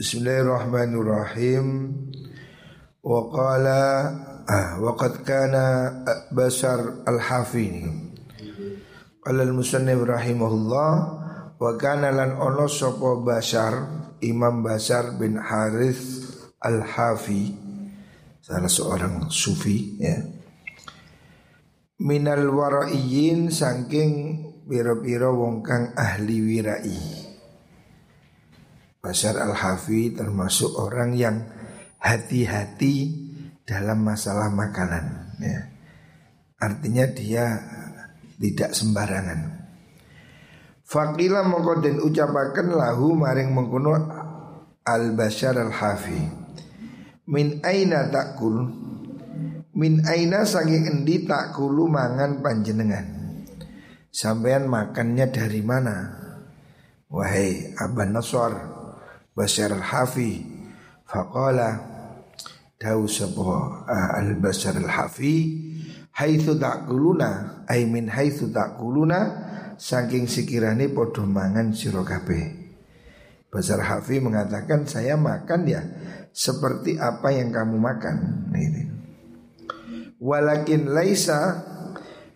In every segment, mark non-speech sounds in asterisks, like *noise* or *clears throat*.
Bismillahirrahmanirrahim. Wa qala ah wa qad kana Basar al-Hafi Qala al-musannif rahimahullah wa kana lan ono sapa Basar Imam Basar bin Harith al-Hafi salah seorang sufi ya. Minal waraiyin saking biro-biro wong kang ahli wirai. Basar Al-Hafi termasuk orang yang hati-hati dalam masalah makanan ya. Artinya dia tidak sembarangan. Fakila mongko den ucapaken lahu maring mengkono Al Bashar Al Hafi Min aina takul? Min aina saking endi takulu mangan panjenengan? Sampean makannya dari mana? Wahai Aban Nasr Bashar al-Hafi Faqala Dawu sebuah al-Bashar al-Hafi Haithu ta'kuluna Ay min haithu ta'kuluna Saking sekiranya podo mangan sirokabe Bashar Hafi mengatakan saya makan ya Seperti apa yang kamu makan ini. Walakin laisa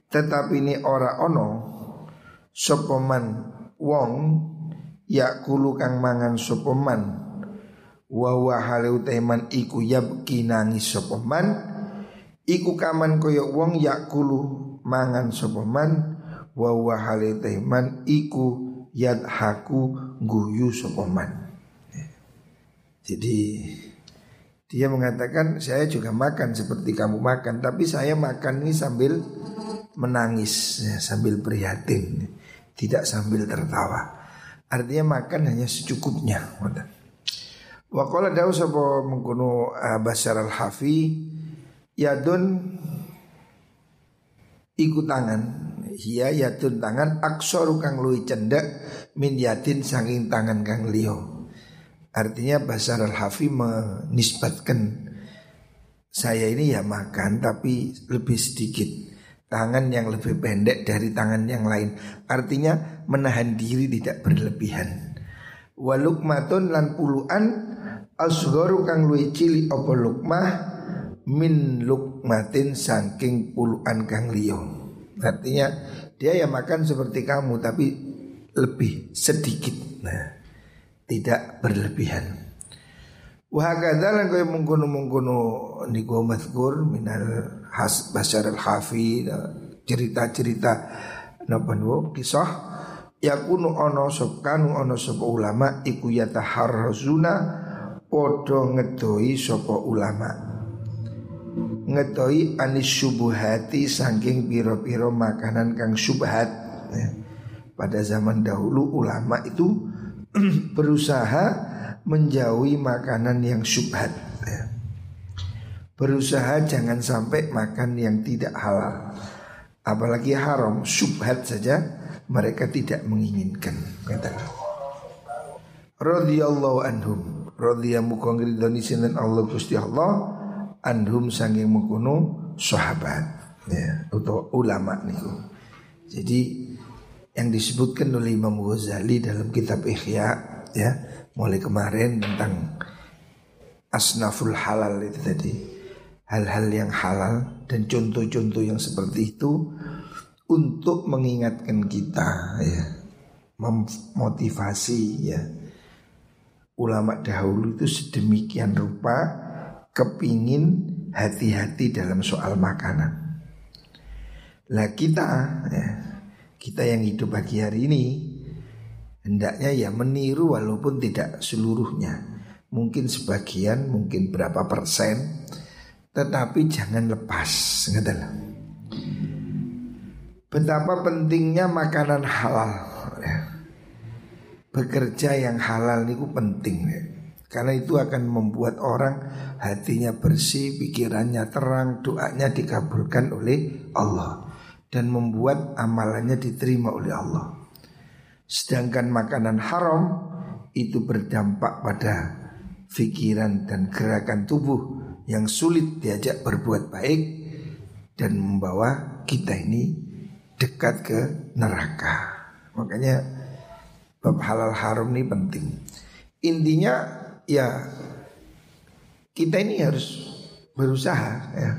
Tetapi ini ora ono Sopoman wong yakulu kang mangan sopoman. Wa wa teman iku yabki nangis sopoman. Iku kaman koyo wong yakulu mangan sopoman. Wa wa teman iku yadhaku guyu sopoman. Jadi dia mengatakan saya juga makan seperti kamu makan tapi saya makan ini sambil menangis sambil prihatin tidak sambil tertawa Artinya makan hanya secukupnya. Wa qala dawu sapa mengkono uh, Basar al-Hafi yadun iku tangan hiya yadun tangan aksoru kang luwi cendek min yadin saking tangan kang liyo. Artinya Basar al-Hafi menisbatkan saya ini ya makan tapi lebih sedikit tangan yang lebih pendek dari tangan yang lain. Artinya menahan diri tidak berlebihan. Walukmatun lan puluhan asgharu kang luwih cili apa lukmah min lukmatin saking puluhan kang liyo. Artinya dia ya makan seperti kamu tapi lebih sedikit. Nah, tidak berlebihan. Wahakadha lan kaya mengkono-mengkono niku mazkur minal has basyar al hafi cerita-cerita napa niku kisah yakunu ono sop kanu ono sapa ulama iku yataharrazuna padha ngedoi sapa ulama ngedoi anis subuhati saking piro-piro makanan kang subhat ya. pada zaman dahulu ulama itu *clears throat* berusaha menjauhi makanan yang syubhat ya. Berusaha jangan sampai makan yang tidak halal Apalagi haram, syubhat saja mereka tidak menginginkan kata Radiyallahu anhum Radiyallahu mukong ridhani sinan Allah Gusti Allah Anhum sanging mengkuno sahabat ya, Atau ulama niku Jadi yang disebutkan oleh Imam Ghazali dalam kitab Ihya ya mulai kemarin tentang asnaful halal itu tadi. Hal-hal yang halal dan contoh-contoh yang seperti itu untuk mengingatkan kita ya. Memotivasi ya. Ulama dahulu itu sedemikian rupa kepingin hati-hati dalam soal makanan. Lah kita ya kita yang hidup pagi hari ini hendaknya ya meniru walaupun tidak seluruhnya. Mungkin sebagian, mungkin berapa persen, tetapi jangan lepas. Betapa pentingnya makanan halal. Ya. Bekerja yang halal itu penting ya. Karena itu akan membuat orang hatinya bersih, pikirannya terang, doanya dikabulkan oleh Allah dan membuat amalannya diterima oleh Allah. Sedangkan makanan haram itu berdampak pada pikiran dan gerakan tubuh yang sulit diajak berbuat baik dan membawa kita ini dekat ke neraka. Makanya bab halal haram ini penting. Intinya ya kita ini harus berusaha ya,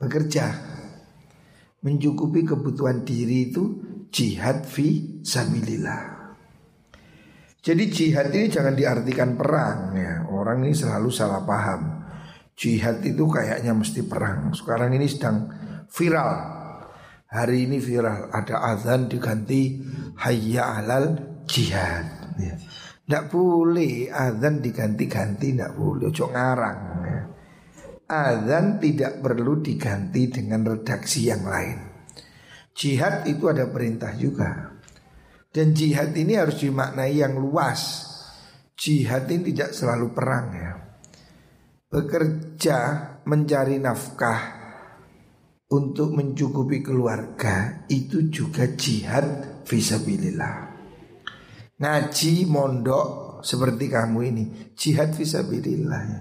bekerja mencukupi kebutuhan diri itu jihad fi sabilillah. Jadi jihad ini jangan diartikan perang ya. Orang ini selalu salah paham. Jihad itu kayaknya mesti perang. Sekarang ini sedang viral. Hari ini viral ada azan diganti hayya alal jihad. Ya. Tidak boleh azan diganti-ganti, tidak boleh. Cok ngarang. Ya. Azan tidak perlu diganti dengan redaksi yang lain. Jihad itu ada perintah juga. Dan jihad ini harus dimaknai yang luas. Jihad ini tidak selalu perang ya. Bekerja mencari nafkah untuk mencukupi keluarga itu juga jihad visabilillah. Ngaji mondok seperti kamu ini jihad visabilillah ya.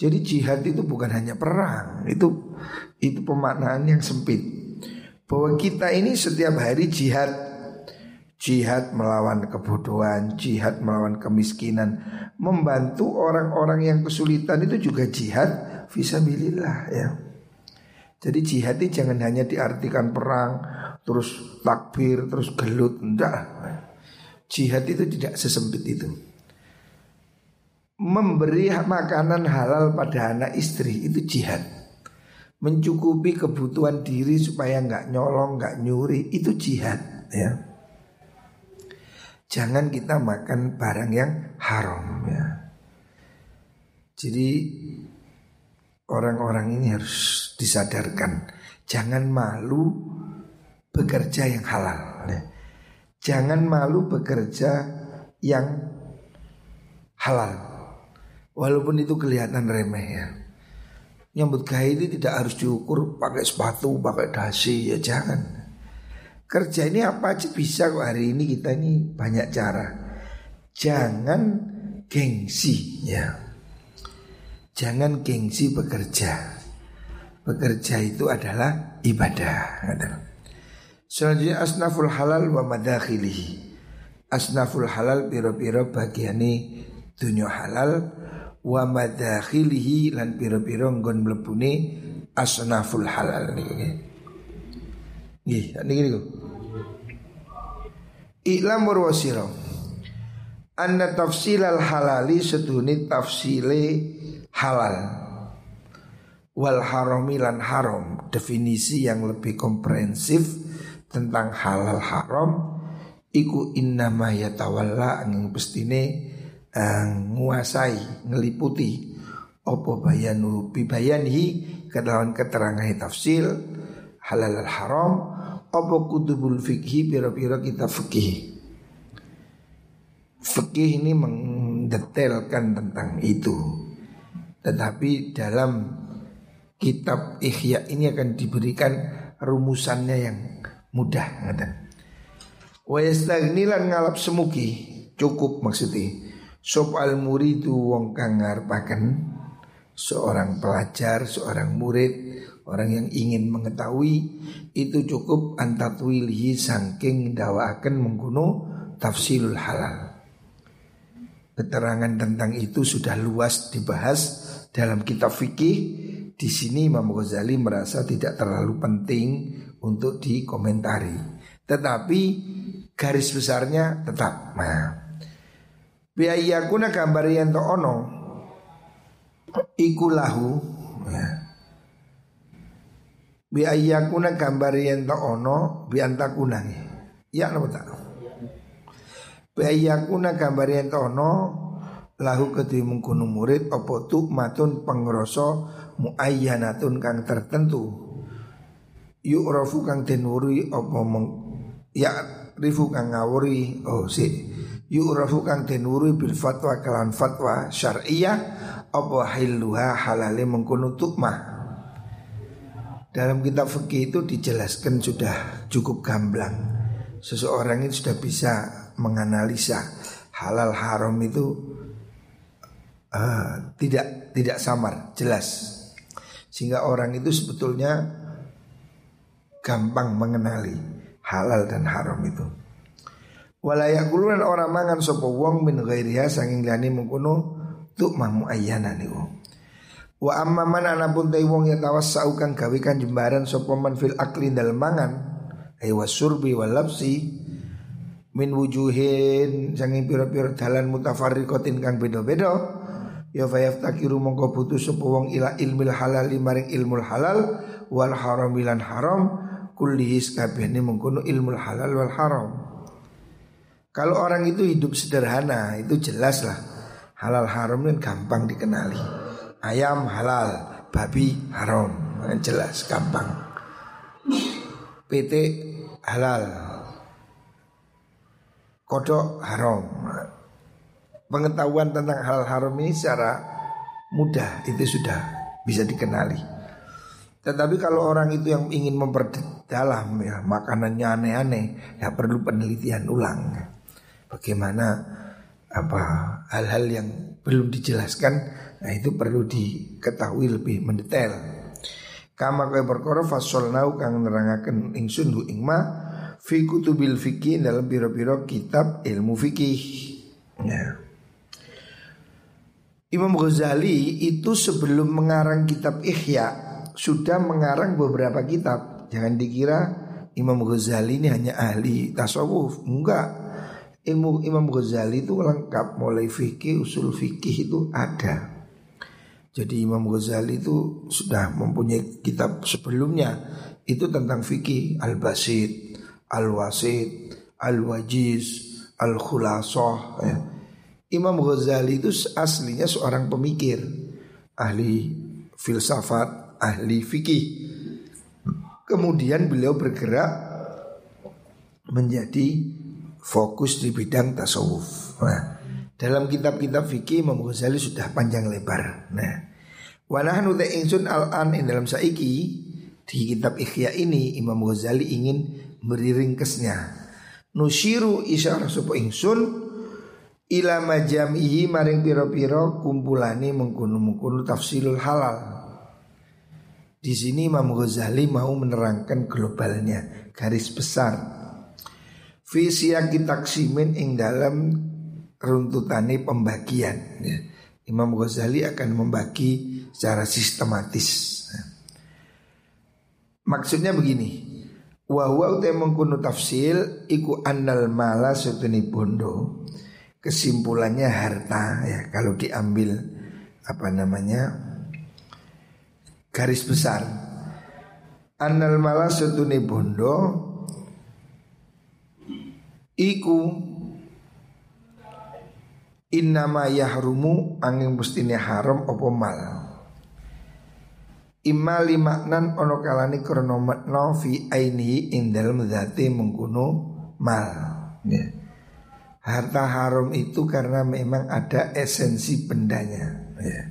Jadi jihad itu bukan hanya perang, itu itu pemaknaan yang sempit. Bahwa kita ini setiap hari jihad. Jihad melawan kebodohan, jihad melawan kemiskinan. Membantu orang-orang yang kesulitan itu juga jihad Fisabilillah ya. Jadi jihad ini jangan hanya diartikan perang Terus takbir, terus gelut Enggak. Jihad itu tidak sesempit itu. Memberi makanan halal pada anak istri itu jihad. Mencukupi kebutuhan diri supaya nggak nyolong, nggak nyuri itu jihad ya. Jangan kita makan barang yang haram ya. Jadi orang-orang ini harus disadarkan jangan malu bekerja yang halal. Ya. Jangan malu bekerja yang halal Walaupun itu kelihatan remeh ya Nyambut gaya ini tidak harus diukur pakai sepatu, pakai dasi ya jangan. Kerja ini apa aja bisa kok hari ini kita ini banyak cara. Jangan gengsi ya. Jangan gengsi bekerja. Bekerja itu adalah ibadah Selanjutnya asnaful halal wa madakhilihi. Asnaful halal piro-piro bagiani dunia halal wa madakhilihi lan pira-pira nggon mlebune asnaful halal niki. Nggih, niki niku. Iklam warwasira Anna tafsil al halali seduni tafsile halal Wal harami lan haram Definisi yang lebih komprehensif Tentang halal haram Iku innama yatawalla Angin pestine uh, nguasai ngeliputi opo bayanu bibayanihi ke dalam keterangan tafsir halal al haram opo kutubul fikhi pira-pira kita fikih fikih ini mendetailkan tentang itu. Tetapi dalam kitab Ihya ini akan diberikan rumusannya yang mudah. Wa yastagnilan ngalap semuki cukup maksudnya Sop al muridu wong kang seorang pelajar, seorang murid, orang yang ingin mengetahui itu cukup antatwilihi sangking dawakan mengkuno tafsilul halal. Keterangan tentang itu sudah luas dibahas dalam kitab fikih. Di sini Imam Ghazali merasa tidak terlalu penting untuk dikomentari. Tetapi garis besarnya tetap. Nah, Biayakuna gambar yang to ono. Iku lahu ya. Biayakuna gambar yang to ono Biantakuna. Ya nama tak Biayakuna gambar yang to ono Lahu kedui mengkuno murid Opo matun pengroso Muayyanatun kang tertentu. Yuk rofu kang tenuri Opo meng Ya rifu kang ngawuri. Oh si yu'rafu kang denuri bil fatwa kalan fatwa syariah apa hiluha halale mengkono tukmah dalam kitab fikih itu dijelaskan sudah cukup gamblang. Seseorang itu sudah bisa menganalisa halal haram itu uh, tidak tidak samar jelas. Sehingga orang itu sebetulnya gampang mengenali halal dan haram itu Walayak kulunan orang mangan sopo wong min ghairiha sanging lani mengkuno Tuk mamu ayana niku. Wa amma man anapun te wong ya tawassau kang gawe kan jembaran sapa man fil akli dalem mangan ay wasurbi wal labsi min wujuhin sanging pira-pira dalan mutafarriqatin kang beda-beda ya fayaftakiru mongko butuh sapa wong ila ilmil halal maring ilmul halal wal haram haram kullihis kabehne mengkono ilmul halal wal haram kalau orang itu hidup sederhana itu jelas lah halal haram kan gampang dikenali ayam halal, babi haram, jelas gampang. PT halal, kodok haram. Pengetahuan tentang hal haram ini secara mudah itu sudah bisa dikenali. Tetapi kalau orang itu yang ingin memperdalam ya makanannya aneh-aneh ya perlu penelitian ulang. Bagaimana apa hal-hal yang belum dijelaskan Nah itu perlu diketahui lebih mendetail. Kama kaya perkara fasolnau kang nerangaken ingsun hu ingma fi kutubil fikih dalam biro-biro kitab ilmu fikih. Ya. Imam Ghazali itu sebelum mengarang kitab Ihya sudah mengarang beberapa kitab. Jangan dikira Imam Ghazali ini hanya ahli tasawuf, enggak. Ilmu Imam Ghazali itu lengkap mulai fikih, usul fikih itu ada. Jadi Imam Ghazali itu sudah mempunyai kitab sebelumnya itu tentang fikih al-basid, al-wasid, al-wajiz, al-khulasah. Ya. Imam Ghazali itu aslinya seorang pemikir, ahli filsafat, ahli fikih. Kemudian beliau bergerak menjadi fokus di bidang tasawuf. Nah, dalam kitab-kitab fikih Imam Ghazali sudah panjang lebar. Nah, wanahnu te ingsun al-an dalam saiki di kitab Ikhya ini Imam Ghazali ingin beri ringkesnya. Nusiru isyarah sapa ingsun ila majamihi maring piro-piro kumpulane mengkono-mengkono tafsilul halal. Di sini Imam Ghazali mau menerangkan globalnya, garis besar. Fisiaki taksimin ing dalam runtutani pembagian ya. Imam Ghazali akan membagi secara sistematis ya. Maksudnya begini Wa huwa utai mengkunu tafsil Iku annal mala setuni bondo Kesimpulannya harta ya Kalau diambil Apa namanya Garis besar Annal mala setuni bondo Iku Innama yahrumu angin mustine haram opo mal Imma limaknan ono kalani krono makna fi ainihi ing dalem zati mengkuno mal. Harta haram itu karena memang ada esensi bendanya ya.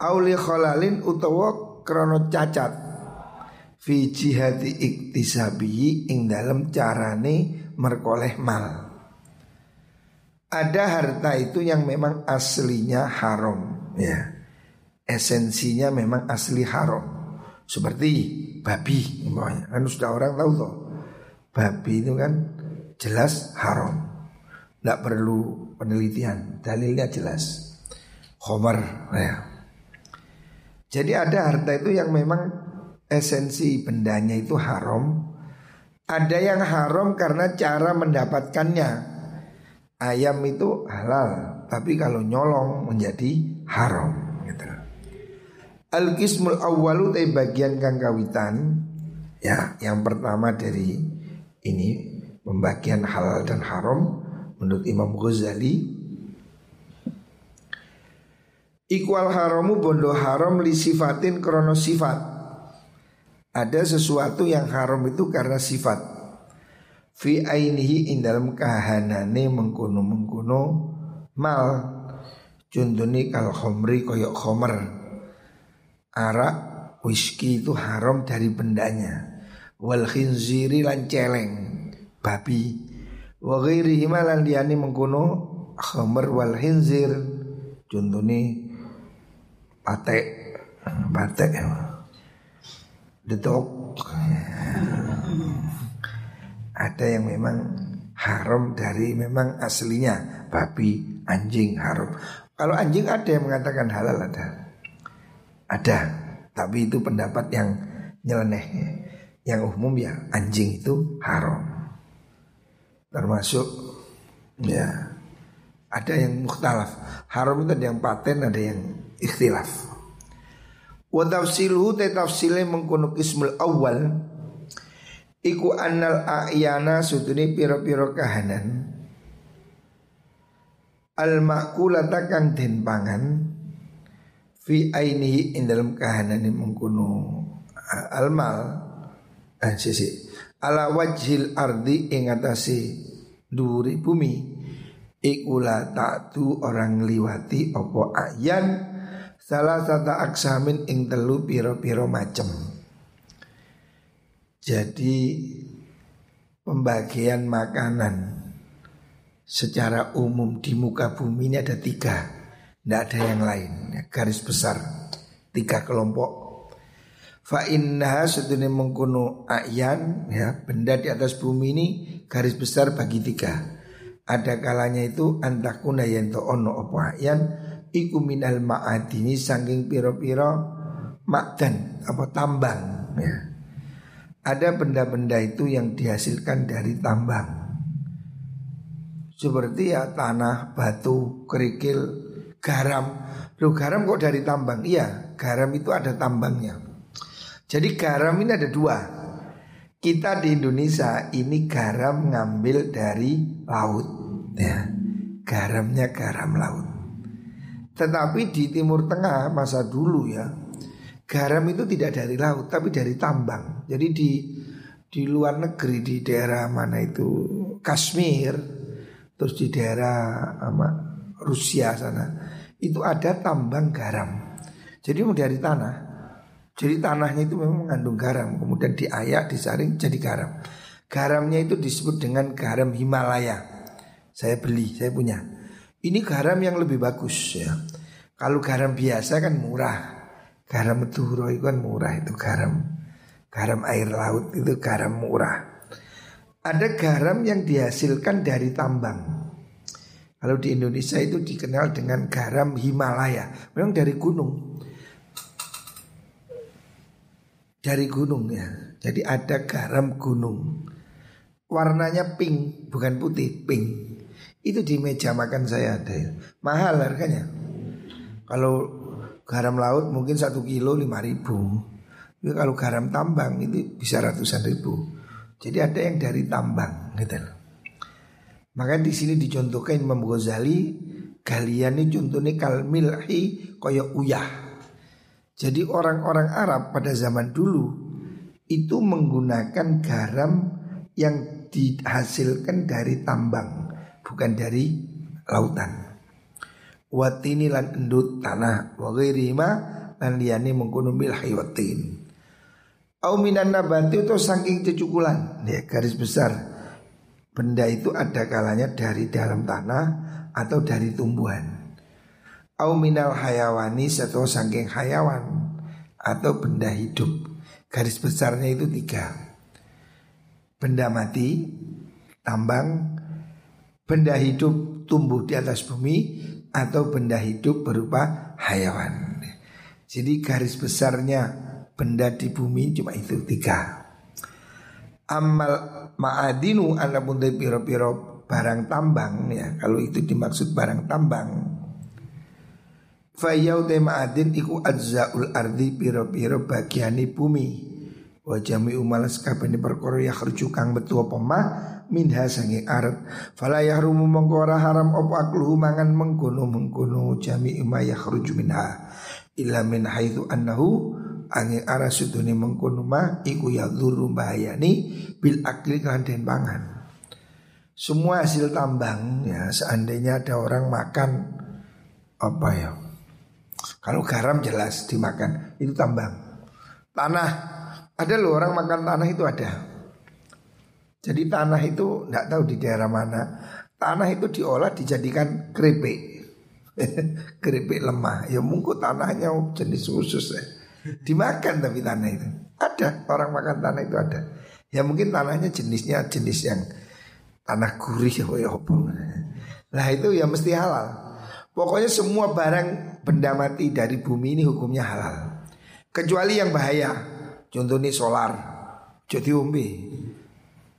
Auli kholalin utawa krono cacat Fi jihati iktisabi ing dalam carane merkoleh mal ada harta itu yang memang aslinya haram ya. Esensinya memang asli haram. Seperti babi umpamanya. Kan sudah orang tahu toh. Babi itu kan jelas haram. Tidak perlu penelitian, dalilnya jelas. Homer ya. Jadi ada harta itu yang memang esensi bendanya itu haram. Ada yang haram karena cara mendapatkannya ayam itu halal, tapi kalau nyolong menjadi haram. Gitu. Al kismul awalu tay bagian kang kawitan ya yang pertama dari ini pembagian halal dan haram menurut Imam Ghazali Ikwal haramu bondo haram li sifatin krono sifat Ada sesuatu yang haram itu karena sifat. Fi ainihi ing dalam kahanane mengkono mal contohnya kal khomri koyok khomer. Arak whisky itu haram dari bendanya. Wal khinziri lan celeng babi. Wa ghairihi lan liyane mengkono khomer wal khinzir contohnya patek patek detok ada yang memang haram dari memang aslinya babi anjing haram. Kalau anjing ada yang mengatakan halal ada. Ada, tapi itu pendapat yang nyeleneh. Yang umum ya anjing itu haram. Termasuk ya ada yang mukhtalaf. Haram itu ada yang paten, ada yang ikhtilaf. Wa tafsiluhu te tafsile mengkono kismul awal. Iku annal a'yana suduni piro-piro kahanan. Al makulata kang den pangan. Fi ainihi in dalam kahanan ini mengkono Al mal. Eh, sisi Ala wajhil ardi ingatasi duri bumi. Ikula ta'tu orang liwati opo ayan Salah satu aksamin ing telu piro-piro macem. Jadi pembagian makanan secara umum di muka bumi ini ada tiga. Tidak ada yang lain. Garis besar. Tiga kelompok. Fa inna sedunia mengkuno ayan ya benda di atas bumi ini garis besar bagi tiga. Ada kalanya itu antakuna yanto ono opo ayan iku minal ma'adini saking piro-piro makdan apa tambang ya. Ada benda-benda itu yang dihasilkan dari tambang. Seperti ya tanah, batu, kerikil, garam. Loh garam kok dari tambang? Iya, garam itu ada tambangnya. Jadi garam ini ada dua. Kita di Indonesia ini garam ngambil dari laut ya. Garamnya garam laut. Tetapi di Timur Tengah masa dulu ya Garam itu tidak dari laut tapi dari tambang. Jadi di di luar negeri di daerah mana itu? Kashmir Terus di daerah apa, Rusia sana Itu ada tambang garam. Jadi mau dari tanah Jadi tanahnya itu memang mengandung garam Kemudian diayak, disaring jadi garam. Garamnya itu disebut dengan garam Himalaya. Saya beli, saya punya ini garam yang lebih bagus ya. Kalau garam biasa kan murah. Garam Maduro itu kan murah itu garam. Garam air laut itu garam murah. Ada garam yang dihasilkan dari tambang. Kalau di Indonesia itu dikenal dengan garam Himalaya. Memang dari gunung. Dari gunung ya. Jadi ada garam gunung. Warnanya pink, bukan putih, pink. Itu di meja makan saya ada ya. Mahal harganya. Kalau garam laut mungkin satu kilo lima ribu. Tapi kalau garam tambang itu bisa ratusan ribu. Jadi ada yang dari tambang gitu loh. Maka di sini dicontohkan Imam Ghazali Kalian ini contohnya kalmilhi koyo uyah. Jadi orang-orang Arab pada zaman dulu Itu menggunakan garam yang dihasilkan dari tambang bukan dari lautan. Watini lan endut tanah wa ghairima lan liyane mengkono milhi watin. Au minan nabati saking cecukulan ya garis besar. Benda itu ada kalanya dari dalam tanah atau dari tumbuhan. Au minal hayawani atau saking hayawan atau benda hidup. Garis besarnya itu tiga. Benda mati, tambang, benda hidup tumbuh di atas bumi atau benda hidup berupa hayawan. Jadi garis besarnya benda di bumi cuma itu tiga. Amal ma'adinu anapun piro-piro barang tambang ya kalau itu dimaksud barang tambang. Fayau ma'adin iku adzaul ardi piro-piro bagiani bumi. Wajami umalas kabeh perkara ya kang betu apa minha sangi arat fala yahrumu mongko ora haram apa akluhu mangan mengkono mengkono jami ma yakhruju minha. Illa min haitsu annahu angin arah sudune mengkono ma iku yadzuru bahayani bil akli kan den pangan. Semua hasil tambang ya seandainya ada orang makan apa ya? Kalau garam jelas dimakan itu tambang. Tanah. Ada loh orang makan tanah itu ada jadi tanah itu tidak tahu di daerah mana. Tanah itu diolah dijadikan keripik. *laughs* keripik lemah. Ya mungkin tanahnya jenis khusus ya. Dimakan tapi tanah itu. Ada orang makan tanah itu ada. Ya mungkin tanahnya jenisnya jenis yang tanah gurih ya apa. Lah itu ya mesti halal. Pokoknya semua barang benda mati dari bumi ini hukumnya halal. Kecuali yang bahaya. Contohnya solar. Jadi umbi.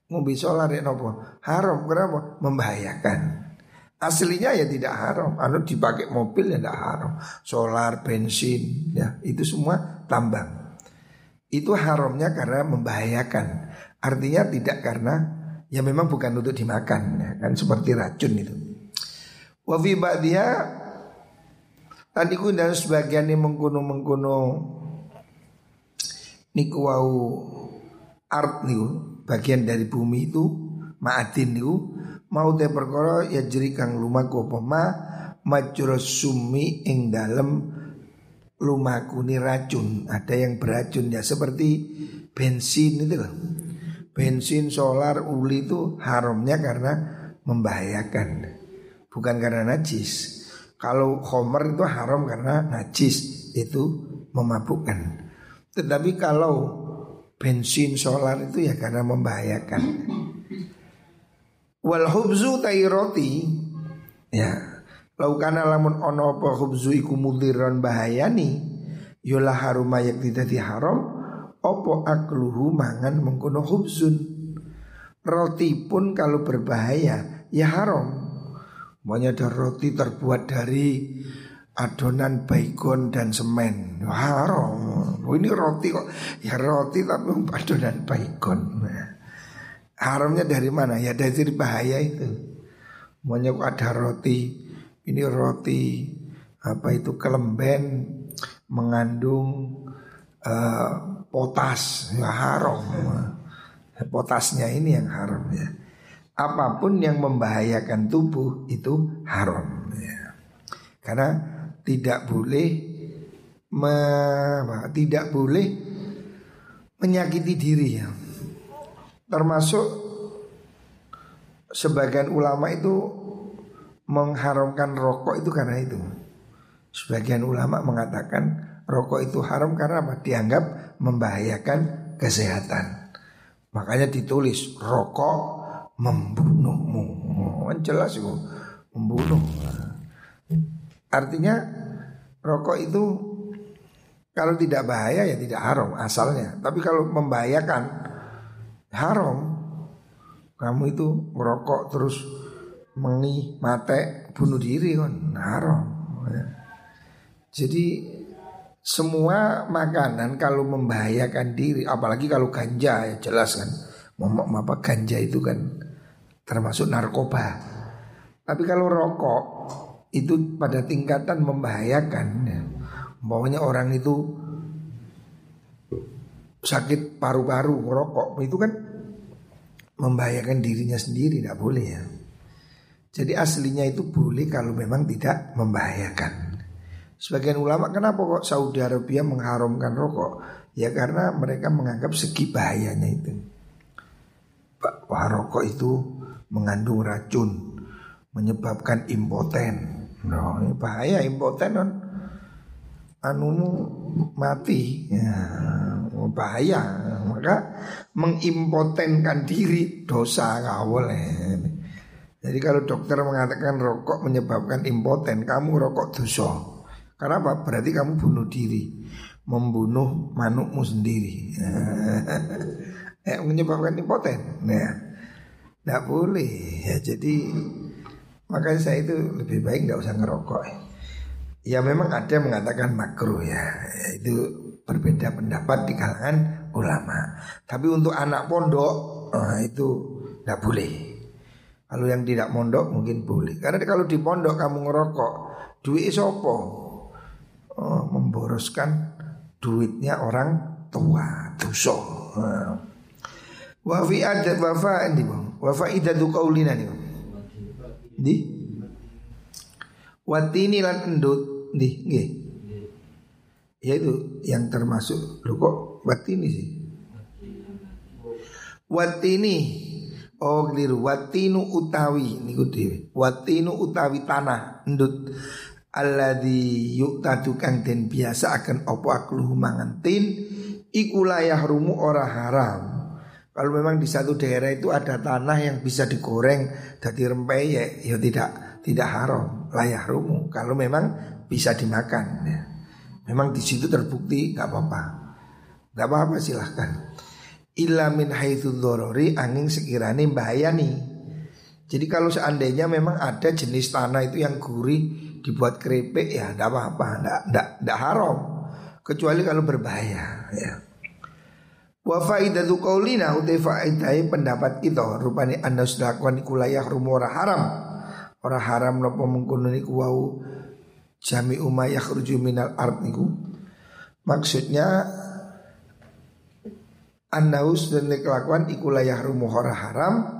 Ngombe solar ya nopo. Haram kenapa? Membahayakan. Aslinya ya tidak haram. Anu dipakai mobil ya tidak haram. Solar, bensin, ya itu semua tambang. Itu haramnya karena membahayakan. Artinya tidak karena ya memang bukan untuk dimakan ya kan seperti racun itu. Wa fi ba'diha tadi dan sebagian yang mengkuno-mengkuno niku wau art niku bagian dari bumi itu ma'adin niku mau te perkara ya jeri kang lumaku apa ma majra sumi ing dalem lumakuni racun ada yang beracun ya seperti bensin itu loh bensin solar uli itu haramnya karena membahayakan bukan karena najis. Kalau khomer itu haram karena najis itu memabukkan. Tetapi kalau bensin solar itu ya karena membahayakan. Wal hubzu tai roti ya laukana lamun ono apa hubzu iku mudiran bahayani yola haruma yak tidak haram opo akluhu mangan mengkono hubzun. Roti pun kalau berbahaya ya haram. Pokoknya ada roti terbuat dari adonan bacon dan semen. Haram. Oh, ini roti kok. Ya roti tapi *laughs* adonan. Nah, haramnya dari mana? Ya dari bahaya itu. Pokoknya kok ada roti. Ini roti apa itu kelemben mengandung uh, potas. Ya haram. Potasnya ini yang haram ya apa pun yang membahayakan tubuh itu haram ya. Karena tidak boleh me, tidak boleh menyakiti diri ya. Termasuk sebagian ulama itu mengharamkan rokok itu karena itu. Sebagian ulama mengatakan rokok itu haram karena apa? Dianggap membahayakan kesehatan. Makanya ditulis rokok membunuhmu. Oh, jelas itu membunuh. Artinya rokok itu kalau tidak bahaya ya tidak haram asalnya. Tapi kalau membahayakan haram. Kamu itu merokok terus mengi mate bunuh diri kan haram. Jadi semua makanan kalau membahayakan diri, apalagi kalau ganja ya jelas kan, mau apa ganja itu kan termasuk narkoba. Tapi kalau rokok itu pada tingkatan membahayakan. Ya. Orang itu sakit paru-paru merokok itu kan membahayakan dirinya sendiri tidak boleh ya. Jadi aslinya itu boleh kalau memang tidak membahayakan. Sebagian ulama kenapa kok Saudi Arabia mengharamkan rokok? Ya karena mereka menganggap segi bahayanya itu. Wah rokok itu mengandung racun menyebabkan impoten. Ini bahaya impoten kan. Anu mati. Ya, bahaya. Maka mengimpotenkan diri dosa nggak boleh. Jadi kalau dokter mengatakan rokok menyebabkan impoten kamu rokok dosa. Karena apa? Berarti kamu bunuh diri. Membunuh manukmu sendiri. *laughs* Eh, menyebabkan impoten. Nah tidak boleh. Ya jadi makanya saya itu lebih baik nggak usah ngerokok. Ya memang ada yang mengatakan makruh ya, itu berbeda pendapat di kalangan ulama. Tapi untuk anak pondok nah itu tidak boleh. Kalau yang tidak mondok mungkin boleh. Karena kalau di pondok kamu ngerokok, duit sopo oh, memboroskan duitnya orang tua, dosa. Nah. Wa fi adat wafa ini bang. Wa faidatu qaulina nih. Di Watini lan endut. Di nggih. Ya itu yang termasuk. Loh kok watini sih? Watini Oh keliru. Watinu utawi. Niku dhewe. Watinu utawi tanah. Endut. Alladhi yuktadu kang den biasa akan opo akluhu mangan tin. Iku layah rumu ora haram kalau memang di satu daerah itu ada tanah yang bisa digoreng jadi rempey ya, ya tidak tidak haram, layak rumu kalau memang bisa dimakan. Ya. Memang di situ terbukti nggak apa-apa, nggak apa-apa silahkan. Ilamin haitsu dorori angin sekiranya bahaya nih. Jadi kalau seandainya memang ada jenis tanah itu yang gurih dibuat keripik ya tidak apa-apa, tidak haram kecuali kalau berbahaya ya. Wa faidatu qaulina utai faidai pendapat kita rupane anna sedakwan iku layah rumora haram. Ora haram napa mengkono niku wau jami umma yakhruju minal ard niku. Maksudnya Annaus dan kelakuan iku layah rumuhora haram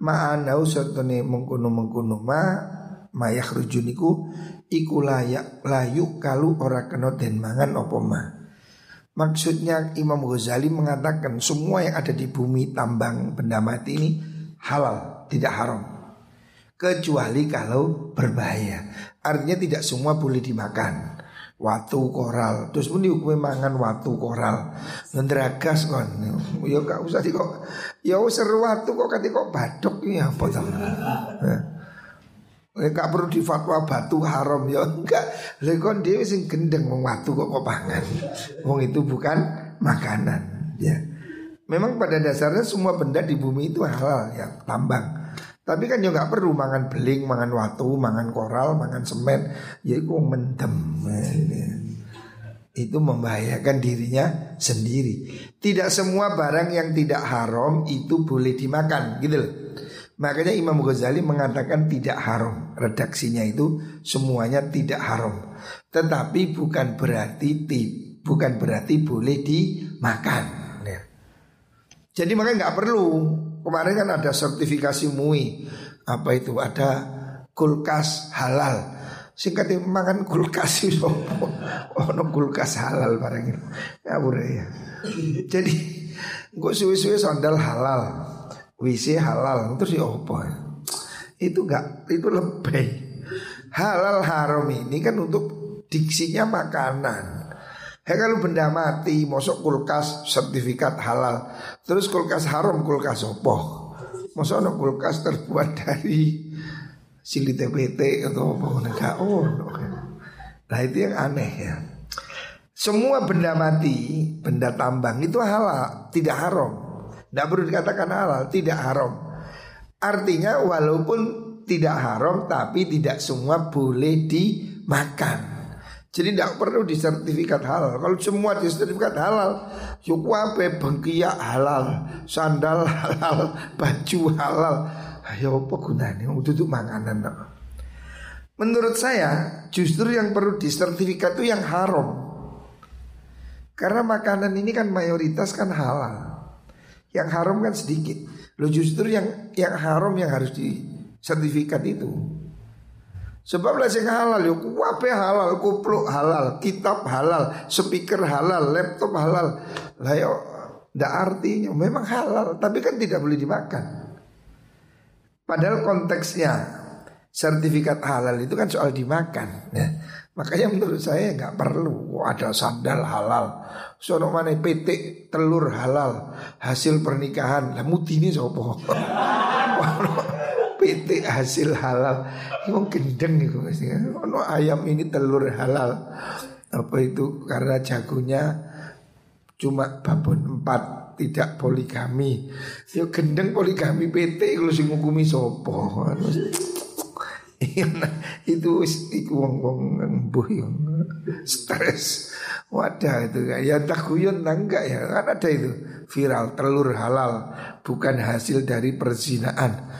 Ma'anau sertane mengkono mengkono ma Mayah rujuniku iku layak kalau ora kena den mangan opo ma Maksudnya Imam Ghazali mengatakan semua yang ada di bumi tambang benda mati ini halal, tidak haram. Kecuali kalau berbahaya. Artinya tidak semua boleh dimakan. Watu koral, terus pun dihukumi mangan watu koral. Ngenderagas kon. Ya gak usah di kok. Ya seru watu kok kati kok badok ya apa *laughs* Enggak perlu difatwa batu haram ya enggak. Lekon dia sing gendeng wong watu kok kok pangan. Wong itu bukan makanan ya. Memang pada dasarnya semua benda di bumi itu halal ya tambang. Tapi kan juga nggak perlu mangan beling, mangan watu, mangan koral, mangan semen. Ya itu mendem. Ya. Itu membahayakan dirinya sendiri. Tidak semua barang yang tidak haram itu boleh dimakan, gitu loh. Makanya Imam Ghazali mengatakan tidak haram. Redaksinya itu semuanya tidak haram. Tetapi bukan berarti bukan berarti boleh dimakan. Ya. Jadi makanya nggak perlu. Kemarin kan ada sertifikasi MUI. Apa itu? Ada kulkas halal. Singkat makan kulkas itu Oh no kulkas halal barang itu Ya ya. Jadi Gue suwe-suwe sandal halal WC halal terus ya apa ya? Itu enggak itu lebih halal haram ini kan untuk diksinya makanan. Ya kalau benda mati, mosok kulkas sertifikat halal, terus kulkas haram kulkas opo. Mosok no kulkas terbuat dari sili TPT atau apa enggak oh. Nah itu yang aneh ya. Semua benda mati, benda tambang itu halal, tidak haram. Tidak perlu dikatakan halal, tidak haram. Artinya walaupun tidak haram tapi tidak semua boleh dimakan. Jadi tidak perlu disertifikat halal. Kalau semua disertifikat halal, suku apa bengkiak halal, sandal halal, *laughs* baju halal. Ayo apa gunanya? Untuk makanan. Menurut saya justru yang perlu disertifikat itu yang haram. Karena makanan ini kan mayoritas kan halal. Yang haram kan sedikit. Lo justru yang yang haram yang harus di sertifikat itu. Sebab lah sing halal yo kuwape halal, kupluk halal, kitab halal, speaker halal, laptop halal. Lah yo ndak artinya memang halal, tapi kan tidak boleh dimakan. Padahal konteksnya sertifikat halal itu kan soal dimakan ya. Makanya menurut saya nggak perlu ada sandal halal. Sono mana PT telur halal hasil pernikahan. Lah ini sopo. *laughs* PT hasil halal. Ini mau gendeng nih Ono ayam ini telur halal. Apa itu karena jagonya cuma babon empat tidak poligami. Yo gendeng poligami PT kalau sing ngukumi sopo. Itu itu wong wong embuh stres. Wadah itu kan ya takuyun enggak ya kan ada itu viral telur halal bukan hasil dari perzinaan.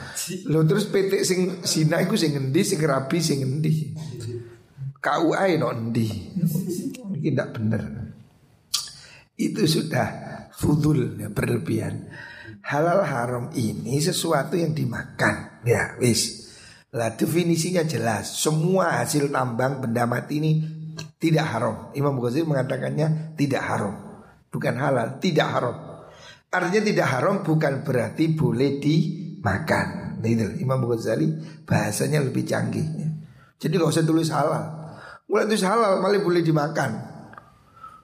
Lo terus PT sing sina iku sing ngendi sing rabi sing ngendi. KUA no endi. Ini tidak benar. Itu sudah fudul ya berlebihan. Halal haram ini sesuatu yang dimakan ya wis lah definisinya jelas. Semua hasil tambang benda mati ini tidak haram. Imam Ghazali mengatakannya tidak haram. Bukan halal, tidak haram. Artinya tidak haram bukan berarti boleh dimakan. Itu Imam Ghazali bahasanya lebih canggih. Jadi gak usah tulis halal. Mulai tulis halal malah boleh dimakan.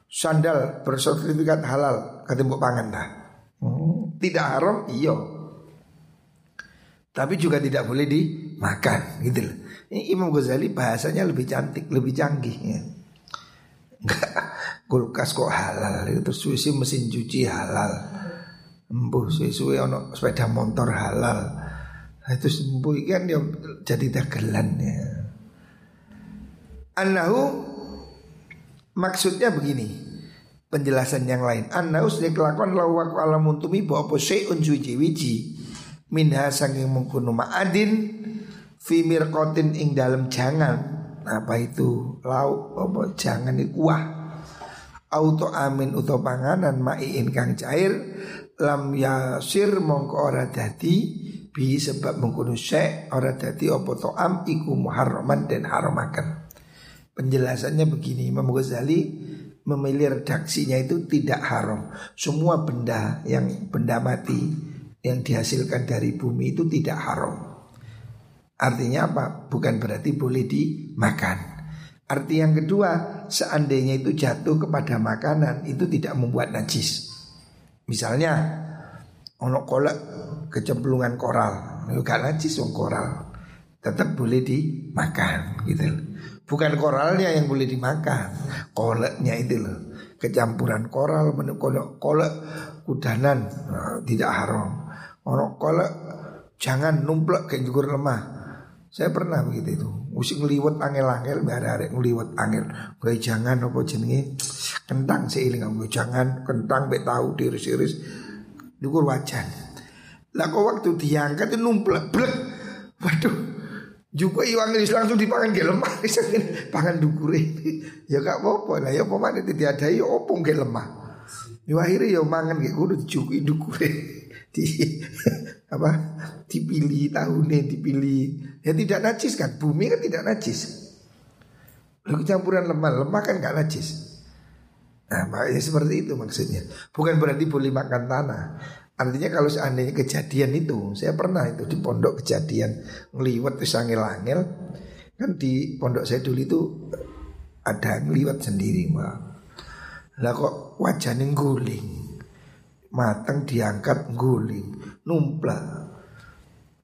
Sandal bersertifikat halal Ketemu pangan dah. Hmm, Tidak haram, iya tapi juga tidak boleh dimakan gitu loh. Ini Imam Ghazali bahasanya lebih cantik, lebih canggih ya. kulkas kok halal itu susi mesin cuci halal. Empuh suwe-suwe ono sepeda motor halal. Nah, itu sembuh kan dia jadi dagelan ya. Anahu maksudnya begini. Penjelasan yang lain. Anahu sudah kelakuan lawak alam untumi bahwa apa syai'un wiji minha sanging mengkuno ma'adin fi mirqatin ing dalam jangan. Apa itu? Lauk apa? Jangan itu kuah. Auto amin uto panganan mai kang cair lam yasir mongko ora dadi bi sebab mengkuno syek ora dadi apa to am iku muharraman dan haramakan penjelasannya begini Imam Ghazali memilih redaksinya itu tidak haram. Semua benda yang benda mati yang dihasilkan dari bumi itu tidak haram. Artinya apa? Bukan berarti boleh dimakan. Arti yang kedua, seandainya itu jatuh kepada makanan itu tidak membuat najis. Misalnya, ono kolak kecemplungan koral, gak najis wong koral, tetap boleh dimakan gitu. Bukan koralnya yang boleh dimakan, kolaknya itu loh. Kecampuran koral, kolak, kolak kudanan nah, tidak haram. Ono kolak jangan numplek ke jukur lemah. Saya pernah begitu itu. Musik ngeliwet angel-angel, ada ngeliwet angel. Gue jangan apa jenenge kentang seiling kamu jangan kentang be tahu diris-iris dukur wajan. Lah kok waktu diangkat itu numplek blek. Waduh. Juga iwang ini langsung dipangan ke lemah *laughs* Pangan dukure Ya gak apa-apa lah Ya pemane tidak ada Ya opong ke lemah Ya akhirnya ya mangan kayak kudu dijukui dukure di *laughs* apa dipilih tahunnya dipilih. Ya tidak najis kan? Bumi kan tidak najis. Lalu campuran lemah lemah kan gak najis. Nah makanya seperti itu maksudnya. Bukan berarti boleh makan tanah. Artinya kalau seandainya kejadian itu Saya pernah itu di pondok kejadian Ngeliwat itu sangil-angil Kan di pondok saya dulu itu Ada ngeliwat sendiri mbak. Lah kok wajahnya guling matang diangkat guling numpla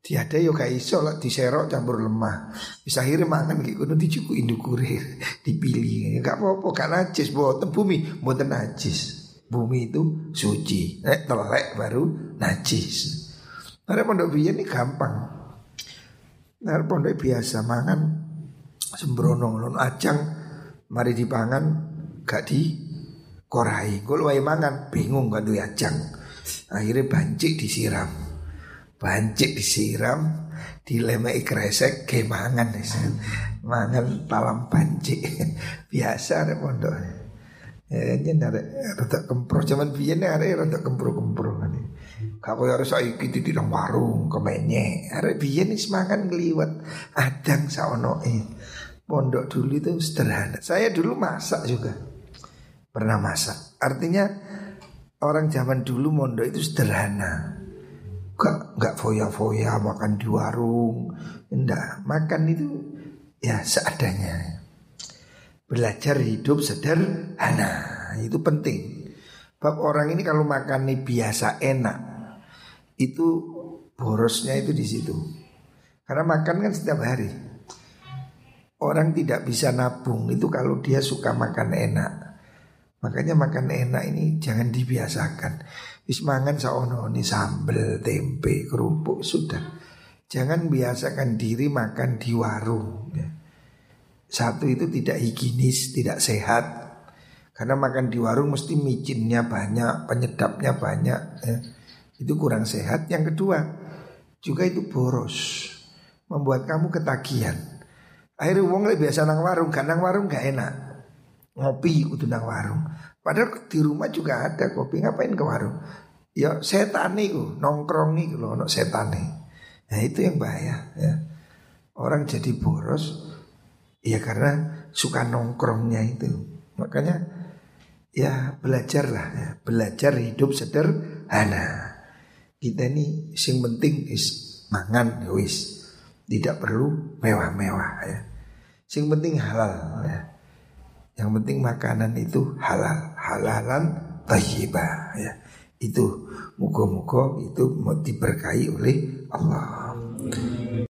Tiada yo gak iso lah diserok campur lemah. Bisa akhirnya makan kayak kudu dicukup indukure *laughs* dipilih. Gak apa-apa gak najis boten bumi boten najis. Bumi itu suci. Nek telek baru najis. Nah pondok biyen ini gampang. Nah pondok biasa mangan sembrono non acang mari dipangan gak di korai. Kalau wae mangan bingung kan tuh ajang. Akhirnya bancik disiram. Bancik disiram, dilemai kresek ke mangan Mangan talam bancik. *laughs* Biasa ada pondok. Ya, ini ada rada kempro zaman biyen ada rada kempro-kempro. Kalau harus saiki di dalam warung kemenye. Ada biyen semangat ngeliwat adang saonoe. Pondok dulu itu sederhana. Saya dulu masak juga pernah masak. Artinya orang zaman dulu mondok itu sederhana. Gak, gak foya-foya makan di warung. Enggak, makan itu ya seadanya. Belajar hidup sederhana, itu penting. Bab orang ini kalau makan ini biasa enak, itu borosnya itu di situ. Karena makan kan setiap hari. Orang tidak bisa nabung itu kalau dia suka makan enak. Makanya makan enak ini jangan dibiasakan. Wis mangan saono ini sambel, tempe, kerupuk sudah. Jangan biasakan diri makan di warung. Ya. Satu itu tidak higienis, tidak sehat. Karena makan di warung mesti micinnya banyak, penyedapnya banyak. Ya. Itu kurang sehat. Yang kedua, juga itu boros. Membuat kamu ketagihan. Akhirnya uang biasa nang warung, kan nang warung gak enak ngopi udah nang warung. Padahal di rumah juga ada kopi, ngapain ke warung? Ya setan itu nongkrong nih loh, no setan. Nah itu yang bahaya ya. Orang jadi boros ya karena suka nongkrongnya itu. Makanya ya belajarlah ya, belajar hidup sederhana. Kita ini sing penting is mangan ya wis. Tidak perlu mewah-mewah ya. Sing penting halal ya. Yang penting makanan itu halal, halalan tayyibah ya. Itu muka-muka itu mau diberkahi oleh Allah.